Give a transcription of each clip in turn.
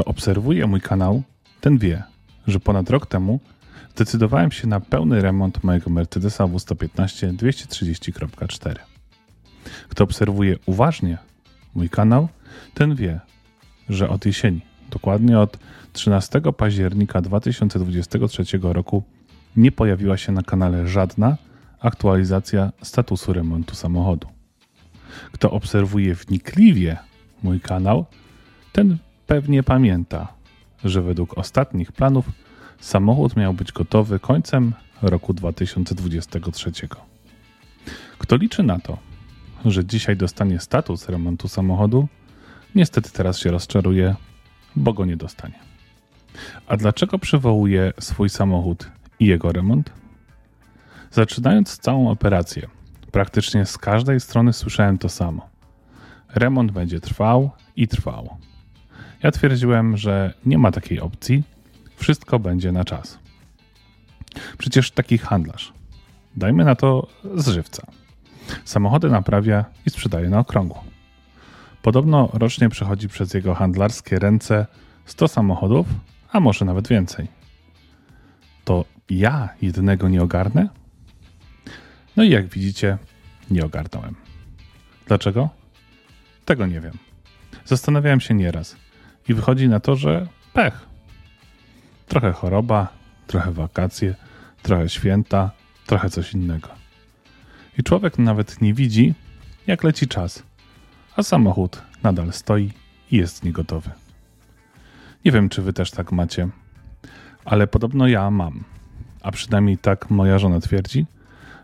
Kto obserwuje mój kanał, ten wie, że ponad rok temu zdecydowałem się na pełny remont mojego Mercedesa W115 230.4. Kto obserwuje uważnie mój kanał, ten wie, że od jesieni, dokładnie od 13 października 2023 roku, nie pojawiła się na kanale żadna aktualizacja statusu remontu samochodu. Kto obserwuje wnikliwie mój kanał, ten pewnie pamięta, że według ostatnich planów samochód miał być gotowy końcem roku 2023. Kto liczy na to, że dzisiaj dostanie status remontu samochodu, niestety teraz się rozczaruje, bo go nie dostanie. A dlaczego przywołuje swój samochód i jego remont? Zaczynając całą operację, praktycznie z każdej strony słyszałem to samo. Remont będzie trwał i trwał. Ja twierdziłem, że nie ma takiej opcji, wszystko będzie na czas. Przecież taki handlarz, dajmy na to z żywca, samochody naprawia i sprzedaje na okrągło. Podobno rocznie przechodzi przez jego handlarskie ręce 100 samochodów, a może nawet więcej. To ja jednego nie ogarnę? No i jak widzicie, nie ogarnąłem. Dlaczego? Tego nie wiem. Zastanawiałem się nieraz i wychodzi na to, że pech. Trochę choroba, trochę wakacje, trochę święta, trochę coś innego. I człowiek nawet nie widzi, jak leci czas, a samochód nadal stoi i jest niegotowy. Nie wiem, czy wy też tak macie, ale podobno ja mam, a przynajmniej tak moja żona twierdzi,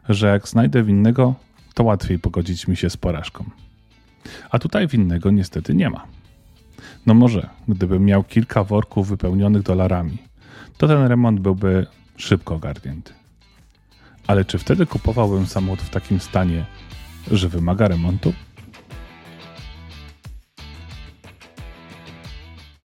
że jak znajdę winnego, to łatwiej pogodzić mi się z porażką. A tutaj winnego niestety nie ma. No może, gdybym miał kilka worków wypełnionych dolarami, to ten remont byłby szybko ogarnięty. Ale czy wtedy kupowałbym samochód w takim stanie, że wymaga remontu?